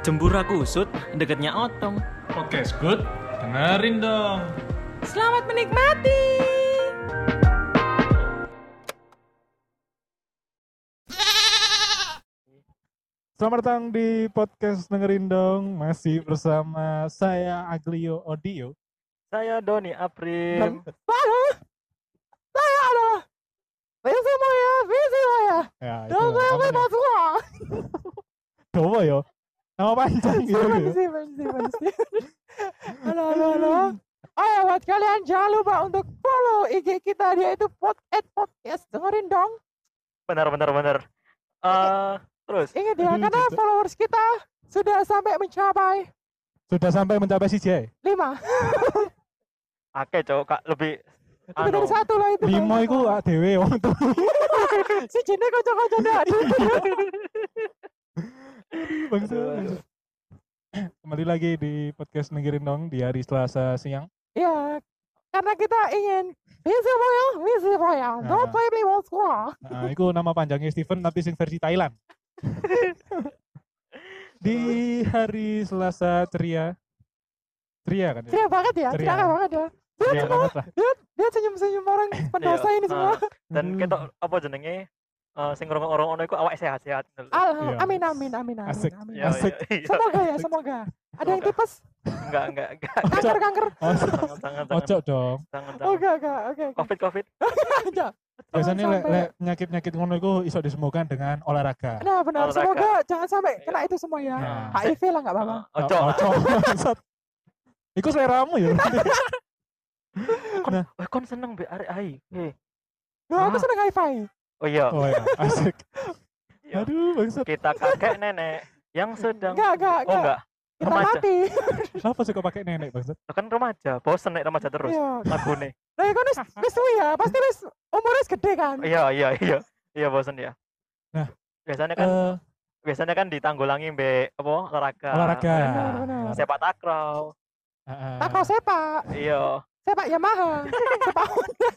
Jembura kusut deketnya otong. Podcast good, dengerin dong. Selamat menikmati. Selamat datang di podcast dengerin dong masih bersama saya Aglio Audio. Saya Doni Aprim. Saya, saya adalah Visi Moya, Visi Moya. Ya, semua. Dowo yo. Nama panjang gitu. Simpen, simpen, simpen. Halo, halo, halo. Oh ya, buat kalian jangan lupa untuk follow IG kita dia itu pod at podcast dengerin dong. Benar benar benar. Eh terus Ingat ya, karena followers kita sudah sampai mencapai Sudah sampai mencapai si J. lima. akeh cowok kak lebih Lebih dari anu satu lah itu. Lima ADW wong tuh. si Jine kocok-kocok dah. Bangsa. Aduh, bangsa. Kembali lagi di podcast dengerin dong di hari Selasa siang. Ya, karena kita ingin Visi Moya, Visi Moya. Don't play play ball squad. Nah, itu nama panjangnya Steven tapi sing versi Thailand. di hari Selasa ceria. Ceria kan ya? Ceria banget ya, Ceria. ceria banget ya. Banget lah. Dia senyum-senyum orang pendosa Iya, ini semua. ah, dan kita apa jenenge eh sing ngurung orang ono iku awak sehat-sehat. Alhamdulillah. Iya. Amin, amin, amin, amin. Asik. amin. Iya, Asik. iya. Semoga ya, semoga. Ada yang tipes, Enggak enggak enggak. kanker, kanker. Oh. Ojo dong. Oh, enggak, oke, oke. Covid Covid. Biasanya lek lek penyakit-penyakit ngono iku iso disembuhkan dengan olahraga. Nah, benar. Olahraga. Semoga jangan sampai kena itu semua ya. HIV lah enggak apa-apa. Ah, Ojo. Ojo. Iku seleramu ya. Kon Nah. eh, kon seneng be arek ai. Eh. Loh, aku Ah. seneng HIV. Oh iya, Oh ya, asik. Iya. Aduh, bangsat. kita kakek nenek yang sedang Enggak, enggak, Oh enggak. Kita Remaja. mati. Kenapa suka pakai nenek bangsat? Kan remaja, bosen nek remaja terus Iya. lagune. Lah, kan wis wis ya. Pasti wis umurnya wis gede kan. Iya iya iya. Iya bosen ya. Nah, biasanya kan Eh, biasanya kan ditanggulangi be apa olahraga. olahraga. Benar, benar. Sepak takraw. Heeh. Tako sepak, Iya. sepak Yamaha, sepak Honda.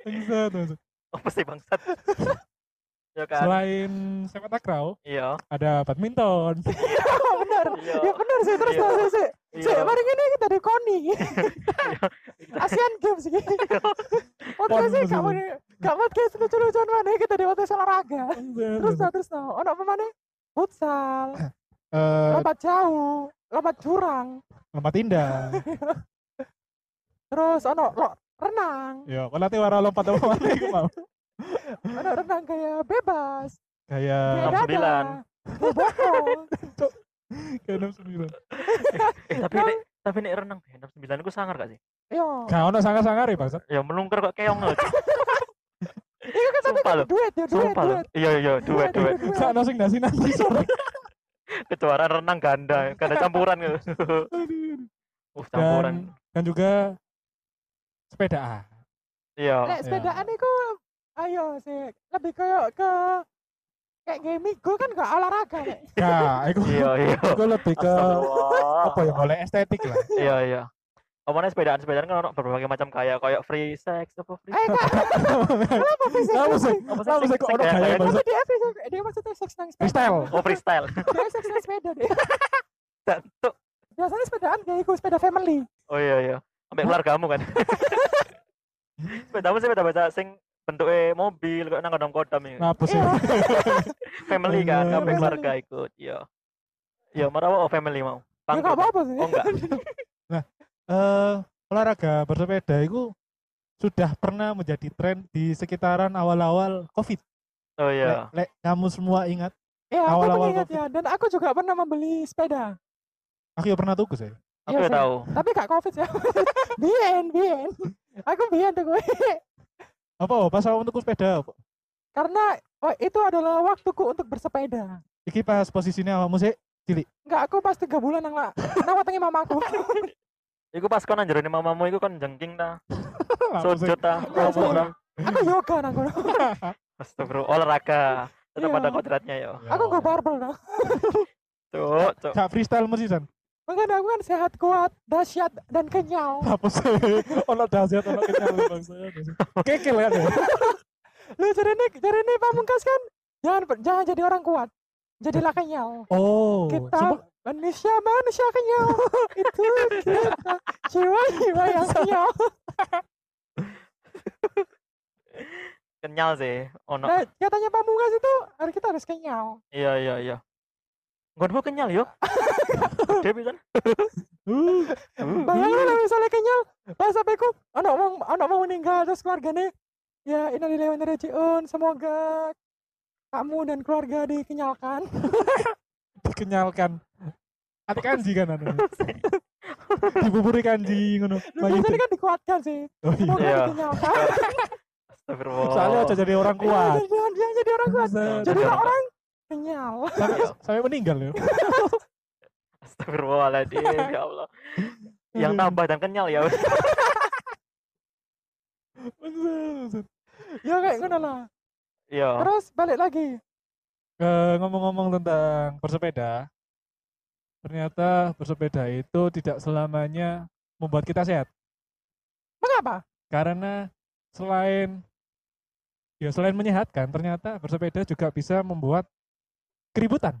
Bangsat, bangsat. Apa sih bangsat? ya kan? Selain sepak takraw, Iya. ada badminton. Oh, benar. Iya. Ya benar sih terus Iya. terus sih, sih. Iya. Sih, mari ini kita di Koni. Asian Games iki. Podcast sih maksudnya. gak podcast lucu-lucuan mana kita di podcast olahraga. Terus terus no. Ono apa mana? Futsal, Eh, lompat jauh, lompat jurang. lompat indah. Terus ono lo, renang. Ya, kalau nanti wara lompat apa mana iku mau. Ono renang kayak bebas. Kayak Enam sembilan. kayak bokong. kayak 69. Eh tapi nek tapi nek renang be 69 iku sangar gak sih? Yo. Gak ono sangar-sangar ya, bangsat. Ya melungker kok keong lho. Iya kan kan loh. duet ya, duet, duet. Iya iya duet duet. duet. Sakno sing nasi-nasi sore. Kejuaraan renang ganda, ganda campuran gitu. Uh, campuran. Dan dan juga sepedaan. Iya. Nek sepedaan iku ayo sih lebih kayak ke kayak gaming gue kan gak olahraga Nek. Iku Iya iya. iku lebih ke apa ya, oleh estetik lah. Iya iya. Apa sepedaan sepedaan kan berbagai macam kayak kayak free sex apa free Eh kak, kenapa? Kamu sih, apa sih kamu sih kok ono kayak- gaya kayak- Apa bangsat. dia? Dia maksudnya seks nang sepeda. Freestyle. oh freestyle Dia seks nang sepeda deh. Jantuk. Biasanya sepedaan kayak iku sepeda family. oh iya iya sampai keluargamu kan sepedamu sih sepeda baca sing bentuknya mobil kok nang kodam kodam ini Ngapus sih. Family kan sampai keluarga ikut iya iya marah oh family mau Ya Bangkrut gak apa-apa sih. oh enggak Eh, olahraga bersepeda itu sudah pernah menjadi tren di sekitaran awal-awal Covid. oh iya Lek, lek kamu semua ingat, Iya, aku Awal-awal mengingat Covid. ya. Dan aku juga pernah membeli sepeda. aku ya pernah tuku sih. Aku Iya, ya sih. tahu Tapi gak covid ya. bien, bien. Aku bien tuh gue. Apa oh, pas awal tuku sepeda? apa? Karena oh, itu adalah waktuku untuk bersepeda. Iki pas posisinya awakmu sih Enggak, aku pas tiga bulan nang nang watangi mamaku. Iku pas kon anjurane mamamu iku kon jengking ta. Sujud ta. Iya, aku yoga nang kono. Astagfirullah olahraga. Tetap Iya. ada kodratnya yo. Ya Aku gak barbel dong. Cuk, cuk. Gak freestyle mesti san. Makanya aku kan sehat, kuat, dahsyat, dan kenyal. Apa sih? Ono dahsyat, ono kenyal bangsa. Kekel kan ya. Lu cari ini pamungkas kan? Jangan jangan jadi orang kuat. jadilah kenyal. Oh, Kita manusia manusia kenyal. Itu kita jiwa-jiwa yang kenyal. Kenyal sih. Ono. Nah, katanya Pamungkas itu hari kita harus kenyal. Iya iya iya. Nggonmu kenyal yo. Gede pisan. Bayangin lah misalnya kenyal, pas sampai ku anak mau anak mau meninggal terus keluarganya ya innalillahi wa inna ilaihi rajiun. Semoga kamu dan keluarga dikenyalkan. dikenyalkan. Ati kanji kan anu. Dibuburi kanji ngono. Biasanya kan dikuatkan sih. Oh iya. Semoga Iya. dikenyalkan. Astagfirullah. Soalnya aja jadi orang kuat. Iya, Jangan jangan jadi orang kuat. Jadi orang orang kenyal. Sampai, sampai meninggal ya. Astagfirullahaladzim ya Allah. Yang tambah dan kenyal ya. Maksud- Ya kayak ngono lah. Iya. Terus balik lagi. Eh, ngomong-ngomong tentang bersepeda, ternyata bersepeda itu tidak selamanya membuat kita sehat. Mengapa? Karena selain ya selain menyehatkan, ternyata bersepeda juga bisa membuat keributan.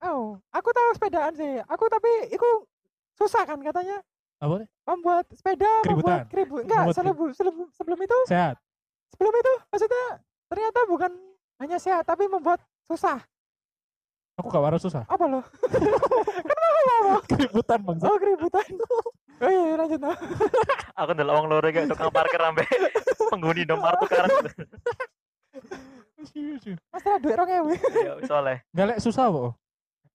Oh, aku tahu sepedaan sih. Aku tapi itu susah kan katanya Apa? membuat sepeda Keributan. membuat keribut. Enggak, Membuat sebelum, sebelum sebelum itu Sehat. sebelum itu maksudnya ternyata bukan hanya sehat tapi membuat susah. Aku gak waras susah. Apa loh? Keributan bang. Oh, keributan. Oh iya, lanjut no. Aku ndelok wong loro kayak tukang parkir ambek penghuni nomor tukaran. Masalah duit orang ewe. Iya, soalnya. Gak lek susah kok.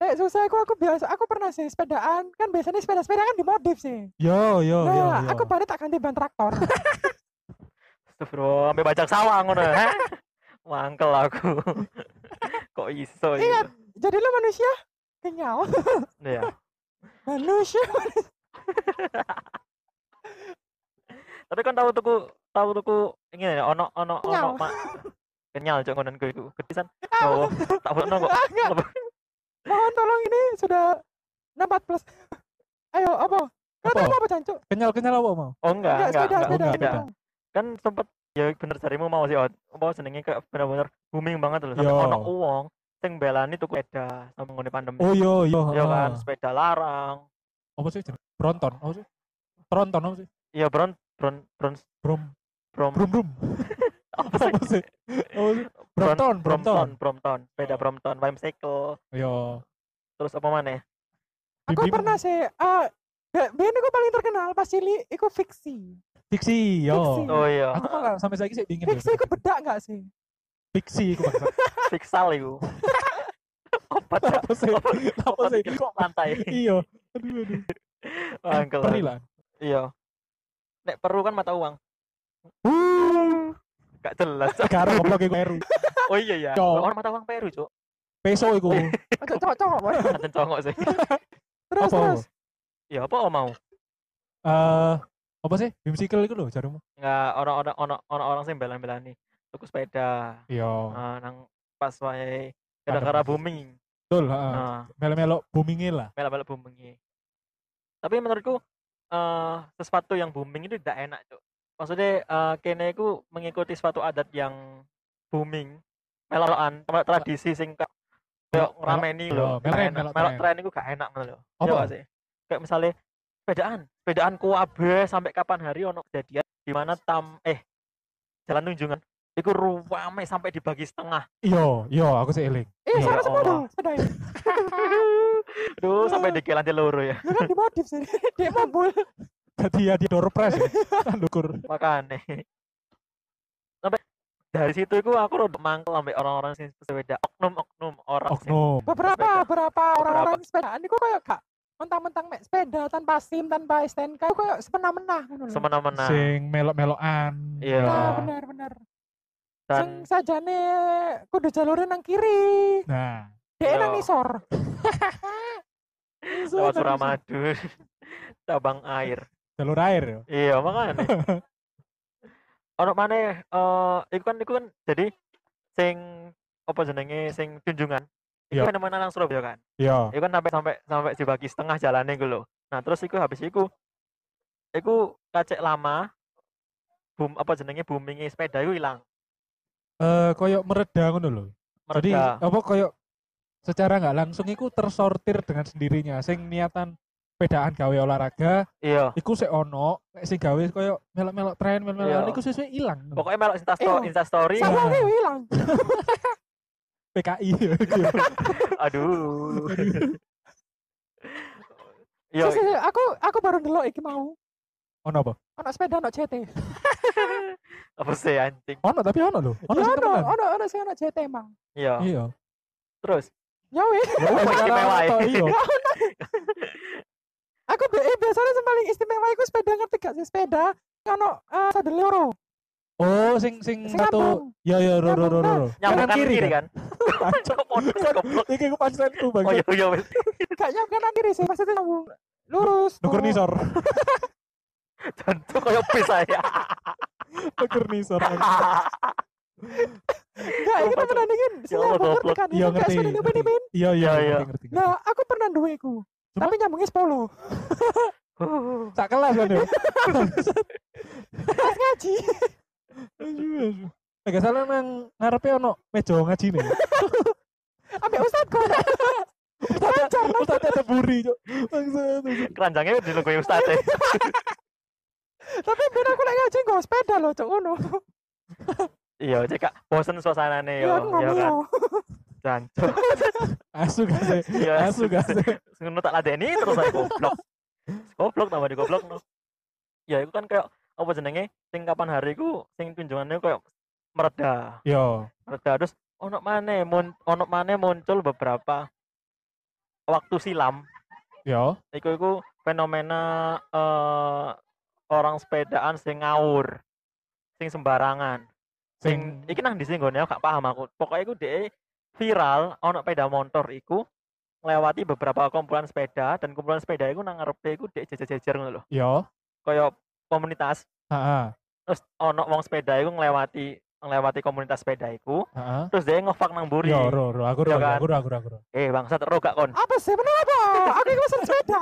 Eh, susah aku aku biasa aku pernah sih sepedaan kan biasanya sepeda-sepeda kan dimodif sih. Yo yo yo. Nah, yo. aku balik tak ganti ban traktor. Astagfirullah, sampai bajak sawah ngono. Heh. Mangkel aku. Kok iso Ingat. gitu. Jadilah manusia kenyal. Iya. Manusia. Tapi kan tahu tuku tahu tuku ini ya ono ono ono Kenyal. mak kenyal cok ngonen ku iku. Gedisan. Oh, tak foto kok. Mohon tolong ini sudah 64 plus. Ayo, apa? Kata Apa? apa, Cancuk? Kenyal-kenyal apa mau? Oh enggak, Enggak, enggak, sepeda, enggak, sepeda, enggak. Kan sempet ya bener jarimu mau sih, Ot. Apa jenenge kayak bener-bener booming banget loh. Sampai Yo. ono uang sing belani tuku sepeda sama ngene pandemi. Oh yo yo. Iya kan, ah. sepeda larang. Apa sih? Bronton. Apa sih? Tronton apa sih? Iya, bron bron bron Brom brom brum brum. apa sih? Sih? Sih? Brompton, Brompton. Brompton, sepeda. Brompton, bicycle, Yo. terus apa mana? Aku Bibimu. pernah sih, ah, uh, Ben aku paling terkenal pas cilik, iku fiksi. Fiksi yo. Fiksi. Oh iya, Aku malah sampai saiki sih dingin. Fiksi iku bedak nggak sih? Fiksi iku bangsa. fiksal iku. Apa cak? Apa sih? Apa sih? sih? Kok lantai? Iya. Aduh aduh. Angkel. Peri lah. Iya. Nek perlu kan mata uang. Gak jelas. Karo goblok iku Peru. Oh iya ya. Cok. Orang mata uang Peru, Cuk. Peso iku. Ojo cocok boy. Anten congok sih. Terus Apa? terus. Ya apa mau? Eh apa sih? Whimsical iku lho jarumu. Enggak orang-orang orang orang sing belan-belani tuku sepeda. Iya. Nah, nang pas wae gara-gara booming. Betul, heeh. Nah, Melo-melo boomingnya lah. mela-mela booming. Tapi menurutku eh sesuatu yang booming itu tidak enak, Cuk. Maksudnya eh kene iku mengikuti suatu adat yang booming, melokan, tradisi sing ka- kayak ngerameni lho. melo gak tren, iku gak enak ngono lho. Apa? Iya gak sih? Kayak misalnya sepedaan, sepedaan kuabe sampai kapan hari ono kejadian di mana tam eh jalan tunjungan iku ruame sampai dibagi setengah. Iya, iya aku sih eling. Eh, Ya sama Allah. sepeda ini. Aduh, sampai dikelan di loro ya. Lu kan dimodif sih. Dia mabul. Jadi ya di door press ya. Ndukur. makanya sampai dari situ itu aku rada mangkel sampai orang-orang sing sepeda oknum oknum orang sing Oknum. Beberapa Sepeda. beberapa orang-orang sepedaan itu kayak gak mentang-mentang mek sepeda tanpa SIM, tanpa STNK, itu kayak semena-mena semena-mena Sing melok-melokan. Iya. Nah, benar-benar. Sing dan sajane kudu jalure nang kiri. Nah, Dia nang Iya. nisor. lewat Suramadu cabang air jalur air ya. iya makanya ono mana eh iku kan iku kan jadi sing apa jenenge sing tunjungan itu Iya. fenomena nang Surabaya kan Iya. Iku kan sampai sampai sampai dibagi setengah jalannya gue loh. Nah terus iku habis iku, iku kacek lama, boom apa jenenge boomingnya sepeda iku hilang. Eh koyo mereda ngono lho. Jadi Mereda. apa koyo secara nggak langsung iku tersortir dengan sendirinya sing niatan pedaan gawe olahraga Iya. iku sik ono nek sing gawe koyo melok-melok tren melok-melok Iya. iku sesuk ilang Pokoknya melok Insta Iya. Insta story. Sama. Kayak hilang. PKI Aduh. Iya, aku aku baru ndelok iki mau. ono apa Ono sepeda ono CT. apa sih anjing? ono tapi ono lho ono Ya sing ono, ono ono sih ono CT emang. Iya. iya Terus Ya wis. Ya, istimewa ya. iya Aku be eh, biasanya yang paling istimewa iku sepeda ngerti gak sih sepeda ono uh, sadel loro. oh sing sing Sing satu ya ya ro ro ro ro nyambung kanan kiri kiri kan kan? Iki aku punchline-ku bang Oh iya iya wes. Gak nyam kanan kiri sih, maksudnya nyambung lurus. nukur nisor Tentu koyo bis saya. nukur nisor Enggak, temenan iki Ya Allah, nyambung ngerti kan? iya Itu kayak ngerti iya iya Iya, iya. Nah, aku pernah duwe iku. Cuma? Tapi nyambungnya 10. sak kelas kan ya Pas ngaji. aduh aduh Gak salah nang ngarepe ono meja ngaji nih. Ambek ustad kok. Lancar. Ustaz ada buri. Keranjangnya di logo Ustaz ya. Tapi ben aku lek ngaji nggo sepeda loh, cok ngono. Iya, cek Kak. bosen suasanane Ya yo. aku Ya kan. Jancuk. Asu gak sih? Iya, Asu gak sih? ngono tak ladeni terus saya goblok. Goblok tambah di goblok no. Ya itu kan kayak apa jenenge? Sing kapan hari ku sing kunjungannya kayak mereda. Yo. Mereda terus ono maneh mun ono maneh muncul beberapa waktu silam Yo. iku iku fenomena eh orang sepedaan sing ngawur sing sembarangan sing Sing iki nang di sing nggone aku gak paham aku pokoknya iku dhek viral ono sepeda motor iku ngelewati beberapa kumpulan sepeda dan kumpulan sepeda iku nang ngarepe iku dhek jejer-jejer ngono lho yo. kaya komunitas Heeh. terus ono wong sepeda iku ngelewati ngelewati komunitas sepeda iku Heeh. terus dia ngefak nang mburi Yo, ro, ro, aku ro, Iya kan? aku ro, aku ro, aku ro. eh bangsat ero gak kon Apa sih? Bener apa? Aku iki pesen sepeda.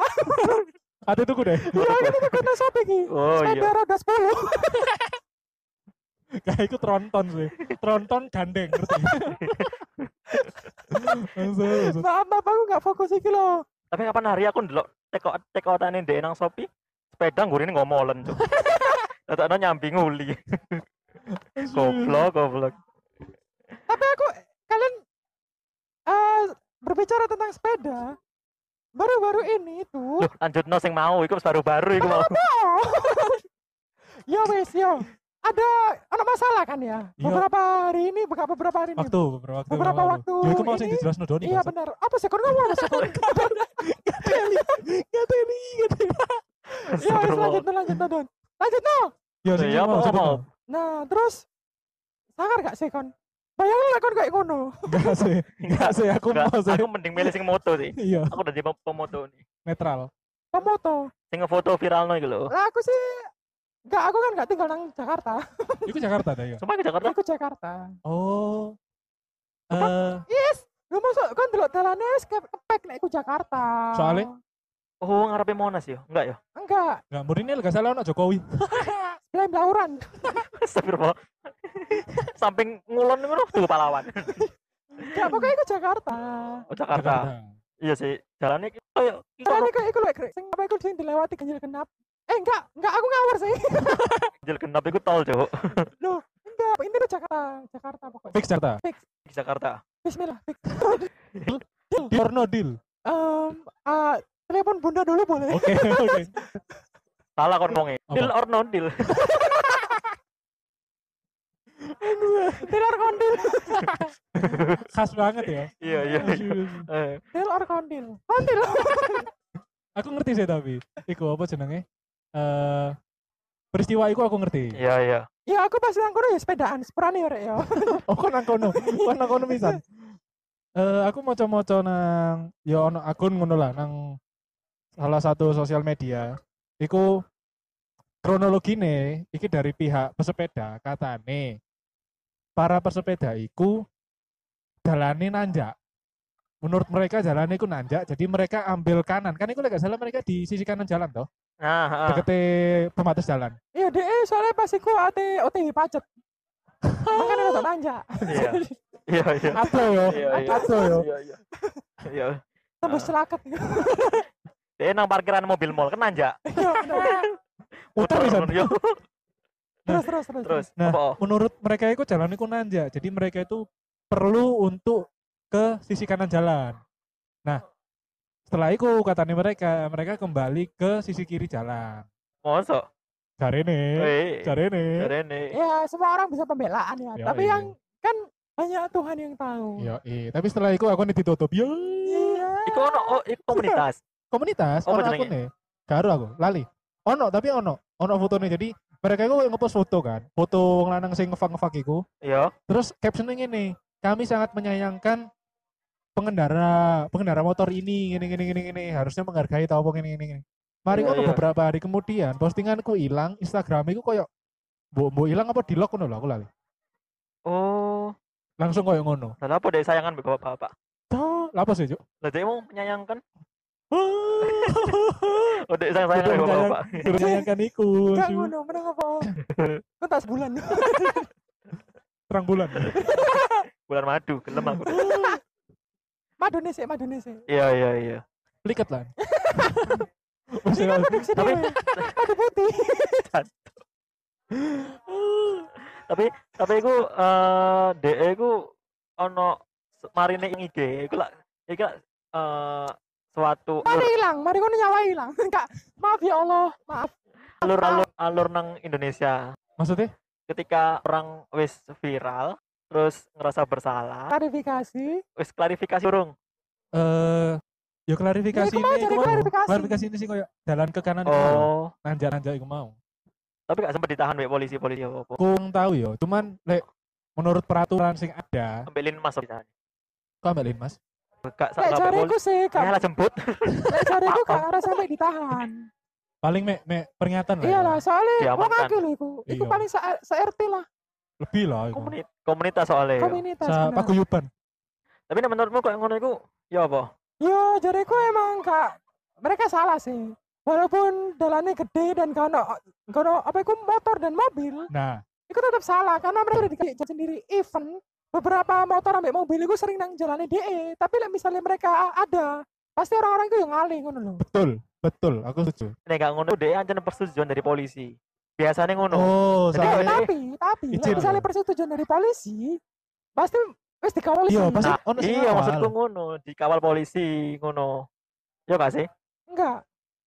Ate tuku deh. Ya ini tuh kena sopi iki. oh Sepeda iya roda 10. Kayak iku tronton sih. Tronton gandeng, ngerti? Maaf, maaf aku gak fokus iki loh. tapi kapan hari aku ndelok teko tekotane ndek nang Shopee? Sepeda nggurine ngomolen cuk. Tetep nyambi nguli. Goblok goblok. Tapi aku kalian eh berbicara tentang sepeda baru-baru ini tuh Loh, lanjut no sing mau iku wis baru-baru iku mau. Oh. ya wes yo ada ada masalah kan ya? Iya. beberapa hari ini beberapa beberapa hari ini. Waktu, beberapa waktu. Beberapa lalu. waktu. Yo, iku mau sing ini- dijelasno Doni. iya benar apa sih kau ngomong apa sih kau Gak teli, gak teli, gak teli. ya lanjut no, lanjut no, Don lanjut no. Yo, sing Iya, mau, apa, no. nah terus? Sangar gak sih kon? Bayangin lah kon kayak ngono. Enggak sih, enggak sih, aku mau sih. aku mending milih sing moto sih. Iya, aku udah di pem- pemoto nih. Netral. pemoto. Sing ngefoto viral no lho. Lah aku sih Enggak, aku kan gak tinggal nang Jakarta. Iku Jakarta dah ya. sumpah ke Jakarta Aku Jakarta. Oh. Eh, Yes, lu masuk kan delok dalane wis ke kepek nek iku Jakarta. Soalnya? oh ngarepe Monas ya enggak ya enggak, enggak murni gak salah anak Jokowi. sebelah Blauran. Astagfirullah samping ngulon lho tuh pahlawan Enggak, pokoknya iku Jakarta. oh Jakarta iya sih jalannya kayak Dalane kono kayak iku Krek. Sing apa iku sing dilewati ganjil genap. Eh enggak, enggak aku ngawur sih. ganjil genap iku tol cuk enggak, ini tuh Jakarta, Jakarta pokoknya. Fix Jakarta. di Jakarta Bismillah. fix. Deal or no deal. Em, ah, telepon Bunda dulu boleh? Oke, oke. salah kon ngomongnya deal or no deal Deal or kondil? Khas banget ya. iya iya Aduh. Eh, Deal or kondil? Kondil. Aku ngerti sih tapi. Iku apa jenenge? Eh peristiwa iku aku ngerti. iya iya ya aku pas nang kono ya sepedaan, sepurane ya rek ya. Oh, kok nang kono? Kok nang kono pisan? Eh aku maca-maca nang ya ono akun ngono lah nang salah satu sosial media. Iku kronologine iki dari pihak pesepeda katane para pesepeda iku jalane nanjak. Menurut mereka jalannya iku nanjak, jadi mereka ambil kanan. Kan iku lek gak salah mereka di sisi kanan jalan toh, nah heeh. dekete pembatas jalan. Iya, deh soalnya pas iku ate OTW pacet. makanya rada manja Iya. Iya, iya. Atau yo. Iya, iya. Atau yo. Iya, iya. Iya. tembus Ah. celakat Dia nang parkiran mobil mall kan nanja. Iya. Muter bisa. Yo. terus terus terus Terus Nah, menurut mereka itu jalan itu nanja. Jadi mereka itu perlu untuk ke sisi kanan jalan. Nah, setelah itu katanya mereka, mereka kembali ke sisi kiri jalan. Mosok. Cari nih, cari nih. Jarene. ya semua orang bisa pembelaan ya Yoi. tapi yang kan hanya Tuhan yang tahu Yo, tapi setelah itu aku nih ditutup. Yo, iya Iku ono oh, iku komunitas. komunitas, Apa ono aku nih. Karo aku, lali. Ono, tapi ono, ono fotonya. Jadi mereka itu ngepost foto kan, foto wong lanang sing ngefak-ngefak iku. Iya. Terus captionnya ini, kami sangat menyayangkan pengendara pengendara motor ini gini gini gini gini harusnya menghargai tau apa gini gini gini. Mari Iya, iya. beberapa hari kemudian postinganku hilang, Instagramku koyo mbok mbok hilang apa di lock ngono lho aku lali. Oh, Langsung koyo ngono. lah apa deh sayangan be bapak-bapak? Tuh, lapo sih, Cuk? Lah dia mau menyayangkan. Oh, dek sayang-sayangan be Betul, bapak-bapak. Menyayangkan iku, Enggak Su. ngono, menang apa? Kau tak sebulan. terang bulan. Bulan madu, gelem aku. Madone sih, madone sih. Iya, iya, iya. Liket lah. Kan produksi Tapi-. Madu putih. tapi tapi iku eh DE iku ono marine ing IG iku lah iku lah eh suatu Mari hilang, mari kono nyawa hilang. Enggak. Maaf ya Allah, maaf. alur alur alur nang Indonesia Maksudnya? ketika orang wis viral terus ngerasa bersalah Klarifikasi. wis klarifikasi urung Eh, yo klarifikasi Ya, iku mau ini, cari iku mau. klarifikasi. klarifikasi ini sih koyo jalan ke kanan mau. oh Nanjak-nanjak iku mau. tapi gak sempet ditahan be polisi polisi apa apa Kung tahu yo, cuman lek menurut peraturan sing ada, ambilin mas bisa kok ambilin Mas? gak jariku polisi sih, gak lah jemput lek jariku gak harus sampai ditahan. Paling mek mek peringatan lah. Iya ya. lah, soalnya wong Diamankan. akeh lho iku. Iku Iya. paling se, se RT lah, Lebih lah iku. komunitas komunitas soalnya yo. komunitas. Sa bener. paguyuban. tapi nek menurutmu kok ngono iku ya apa Yo, jariku emang gak mereka salah sih. Walaupun dalannya gede dan kono kono apa iku motor dan mobil, Nah, itu tetap salah karena mereka udah dikasih sendiri event beberapa motor ambek mobil itu sering nang jalannya DE tapi like, misalnya mereka ada pasti orang-orang itu yang ngalih ngono loh betul, betul, aku setuju. nek gak ngono DE ancen persetujuan dari polisi biasanya ngono Oh, Jadi soalnya tapi tapi like, Izin misalnya loh. persetujuan dari polisi pasti wis dikawal iya polisi pasti Nah, ono iya awal. maksudku ngono dikawal polisi ngono ya gak sih enggak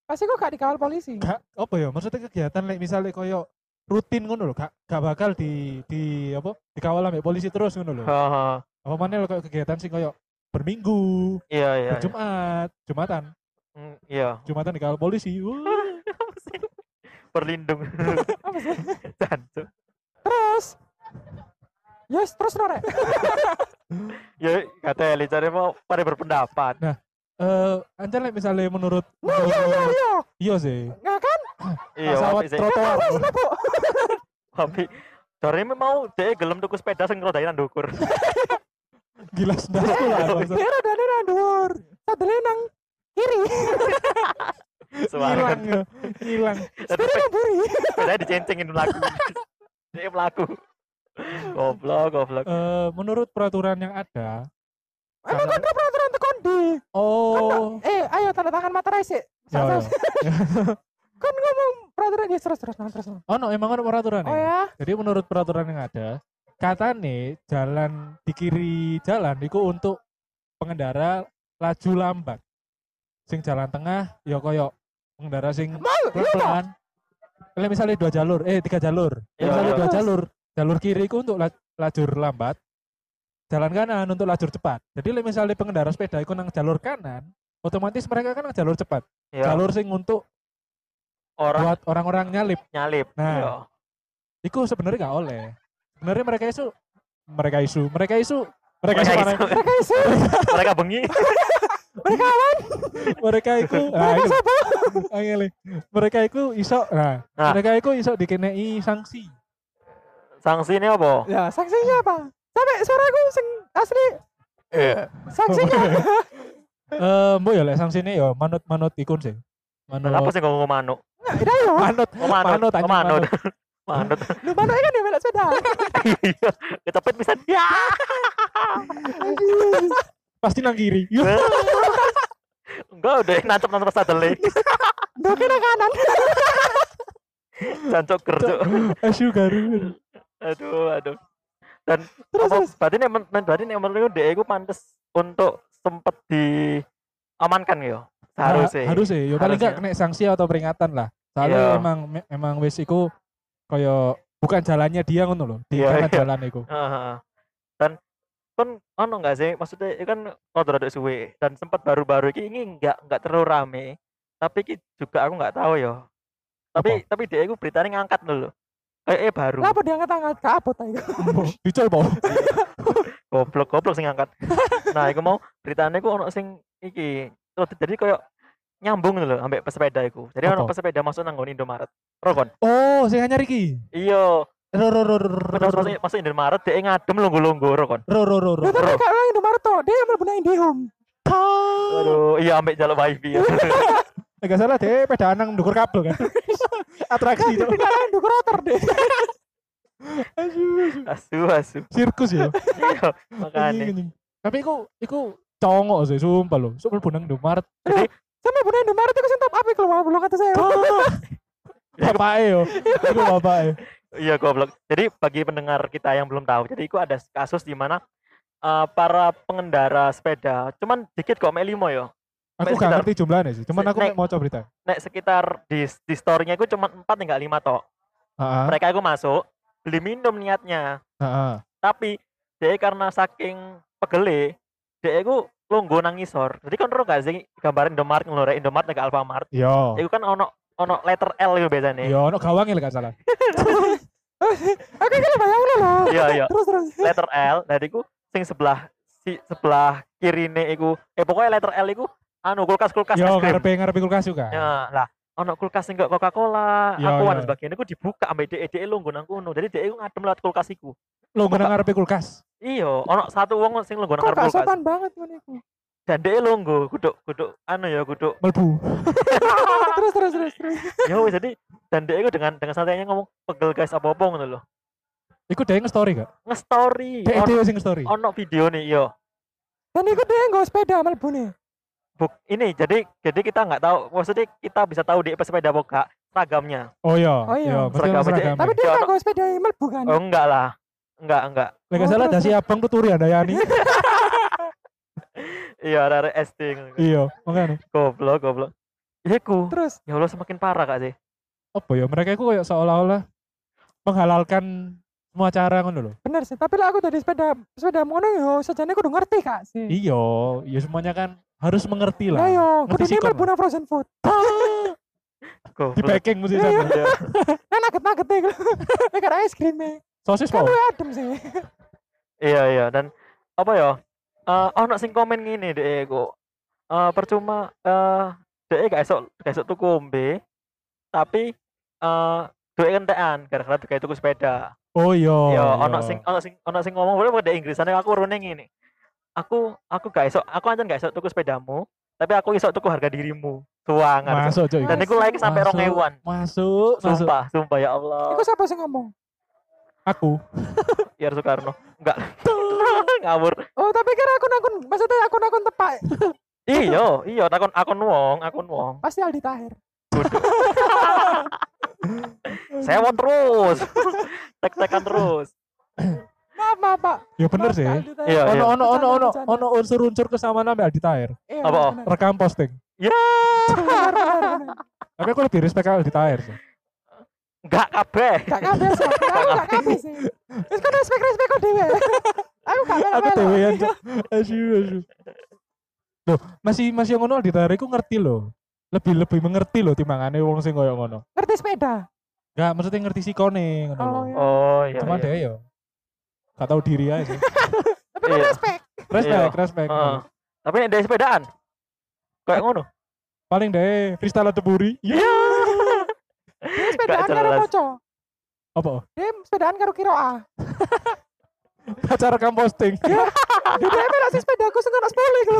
pasti kok gak dikawal polisi Gak apa ya? Maksudnya kegiatan lek misalnya koyo rutin ngono lho, gak, gak bakal di di apa? Dikawal ambek polisi terus ngono lho. Haha. Apa mana lho koyo kegiatan sing koyo berminggu, iya iya iya. berjumat, jumatan, Hmm, iya jumatan dikawal polisi. Sih? Berlindung. Jancuk. terus? Yes terus Nore ya kata Eli cari mau pada berpendapat. Eh ancan lek misalnya menurut nah iya iya iya. Iya sih. nggak kan? Iya Pesawat trotoar. tapi dari mau dia gelem tuku sepeda sing rodain nang ndukur Gila sendasku lah. maksud- dia ada nih dhuwur. Sadele nang kiri suara. Hilang ya, sepeda nang buri sepeda dicencengin melaku dia melaku goblok goblok. Eh menurut peraturan yang ada, emang kan peraturan tekan di oh, eh ayo tanda tangan materai sih ya, ya. kan ngomong peraturan dia terus terus terus terus. Oh no, emang ada peraturan oh ya? Jadi menurut peraturan yang ada, kata nih jalan di kiri jalan itu untuk pengendara laju lambat. Sing jalan tengah, ya koyo pengendara sing iya pelan-pelan. Kalau misalnya dua jalur, eh tiga jalur. Iya, misalnya iya. dua jalur, jalur kiri itu untuk la- lajur lambat, jalan kanan untuk lajur cepat. Jadi misalnya pengendara sepeda itu nang jalur kanan, otomatis mereka kan nang jalur cepat. ya Jalur sing untuk orang buat orang-orang nyalip. nyalip Nah. Iya. Iku sebenarnya gak oleh. Sebenarnya mereka isu mereka isu, mereka isu, mereka, mereka isu, isu- mereka isu mereka bengi mereka awan. Mereka iku, nah, mereka iku, sapa mereka iku iso, nah, Nah. mereka iku iso dikenai sanksi. sanksi ini apa? Ya sanksinya apa? Sampai suaraku sing asli. Sanksinya Eh, mbok ya lek sanksine ya manut-manut ikun sih. Manut. Apa sih ngomong manuk? Nah, tidak ya manut. Oh manut. Manut, oh anjing, manut. manut. Lu mana kan ya lek sepeda. Iya, kecepet bisa. Ya. Pasti nang kiri. Yo. Enggak udah nancep nancep sadele. Ndok kena kanan. Jancok kerja. Asu garu. Aduh, aduh. Dan Terus apa berarti nek men- men- berarti nek menurutku dhek iku pantes untuk sempet diamankan ya. Seharusnya. harus ya. Yo paling gak Harusnya. kena sanksi atau peringatan lah. Soalnya Iya. emang emang wis iku kaya bukan jalannya dia ngono loh. Di karena iya. jalan iku. Heeh. Dan kan ono enggak sih maksudnya itu kan rada-rada suwe dan sempat baru-baru ini ini enggak enggak terlalu rame. Tapi ki juga aku enggak tahu ya. Tapi tapi dia itu beritanya ngangkat dulu. Kayak eh baru. Apa diangkat-angkat ke abot ae. Dicol po. Goblok goblok sing ngangkat. nah, iku mau beritanya iku ono sing iki. Terus jadi kayak nyambung lho ambek pesepeda iku. Jadi ono Apa? pesepeda masuk nang nggon Indomaret. Rokon. Oh, sing anyar iki. Iya, Ro ro ro ro ro masuk Indomaret dia ngadem lunggu-lunggu rokon. ro ro ro ro. Ya tapi gak yang Indomaret to, dia yang mlebu nang Indihome. Aduh, iya ambek jaluk wifi ya. Enggak salah deh pedaan nang ndukur kabel kan. Atraksi itu. Gak yang dukur rotor deh. asu asu. Sirkus ya. Iya, anjing. Tapi iku iku congok sih sumpah lho. Sok mlebu nang Indomaret. Sampai mlebu nang Indomaret itu sing top up iku lho, belum kata saya. Bapake yo. Iku bapake. Iya goblok. Jadi bagi pendengar kita yang belum tahu, jadi itu ada kasus di mana eh, para pengendara sepeda, cuman dikit kok mek limo ya. Aku gak ngerti jumlahnya sih. Cuman aku Nek- mau coba berita. Nek sekitar di di store-nya itu cuma 4 enggak 5 tok. Heeh. Mereka itu masuk beli minum niatnya. Heeh. Tapi dia karena saking pegele, dia itu lungguh nang ngisor. Jadi kan ro gak sih gambaran Indomaret ngono rek Indomaret nek Alfamart. Yo. Itu kan ono ono letter L itu biasanya. Yo ono gawangnya gak salah. Oke, kira bayang lho. Iya iya. Terus terus. letter L dari ku sing sebelah si sebelah kirine iku eh pokoknya letter L iku anu kulkas kulkas Yo es krim ngarepe ngarepe kulkas juga. ya lah ono kulkas sing Coca Cola Yo, aku dan sebagainya iku dibuka ambek dhek dhek lungguh nang kono jadi dhek iku ngadem lewat kulkas iku Lo nang ngarepe kulkas. iya ono satu wong sing nang Kok ngarep kulkas sopan banget ngono iku. Dan dhek lungguh kuduk kuduk anu ya kuduk Melbu. Terus terus terus terus. ya wis jadi dan dhek iku dengan dengan santainya ngomong pegel guys apa-apa ngono lho Iku dia nge-story gak? nge-story ono, dhewe sing story. ono video nih yo Dan iku dia nggo sepeda mlebu nih. Buk, ini jadi jadi kita nggak tahu maksudnya kita bisa tahu di sepeda apa enggak seragamnya Oh iya. Oh iya. Iya, Seragam aja. seragam. Tapi dia Yo, gak ono- nggo sepeda mlebu kan. Oh enggak lah. Enggak, enggak. Lek gak Oh, salah terus, dasi abang tuturi ada Yani. Iya, ada SD ngono. Iya, makanya. Goblok, goblok. Iku. Terus Ya Allah semakin parah Kak sih. Apa ya mereka itu kayak seolah-olah menghalalkan semua cara ngono lho. bener sih, tapi lah aku tadi sepeda sepeda ngono yo sejane kudu ngerti Kak sih. Iya, ya semuanya kan harus mengerti Lah lah. yo, Ngerti kudu mlebu nang frozen food. Di Goblok. packing mesti Iya, sana. Iya. Nah nugget-nugget iku. Nek ada es krim. Sosis Kan po. lu adem sih. Iya, iya dan apa ya? Eh ono sing komen ngene dek kok. Eh percuma eh dek gak esok gak esok tuku ombe. Tapi eh duit kentekan gara-gara kayak tuku sepeda. Oh iya. Ya, iya. ono sing ono sing ono sing ngomong boleh pada Inggrisane aku rune ngene. Aku aku gak esok aku ancen gak esok tuku sepedamu, tapi aku esok tuku harga dirimu. Tuangan. Masuk coy. Dan iku like sampai Masuk. 2000-an. Masuk, masuk. Sumpah, sumpah ya Allah. Iku siapa sih ngomong? Aku. Yar Soekarno. Enggak. Ngawur. Oh, tapi kira akun-akun maksudnya akun-akun tepak. Iya, iya takon akun wong, akun wong. Pasti Aldi Tahir. Sewa terus. Tek-tekan terus. Maaf, maaf, Pak. Ya bener Maaf, sih. Tahir. Iya, Ono ono ono ono ono unsur-unsur kesamaan sama Aldi Tahir. Iya, Apa? bener, Rekam posting. bener, bener. Tapi aku lebih respect Aldi Tahir sih. Enggak kabeh. Gak kabeh sih. Aku gak kabeh sih. Wis kan respek-respek kok dhewe. Aku gak Aku dewean Cok. Asu asu. Loh, masih masih yang ngono Aldi Tahir iku ngerti loh. Lebih lebih mengerti loh timbangane wong sing koyo ngono. Ngerti sepeda? Enggak, maksudnya ngerti sikone ngono Oh, iya. Oh, iya. Cuma iya. dia ya gak tahu diri aja sih. Tapi kan Iya. respek. Respect, Iya. respect. Heeh. Tapi nek dari sepedaan. Kayak ngono. Paling deh freestyle deburi. Iya. Dia sepedaan karo moco. Apa? Dia sepedaan karo kiroa. Acara rekam posting. Dia melok sih sepedaku sing ono 10 iku.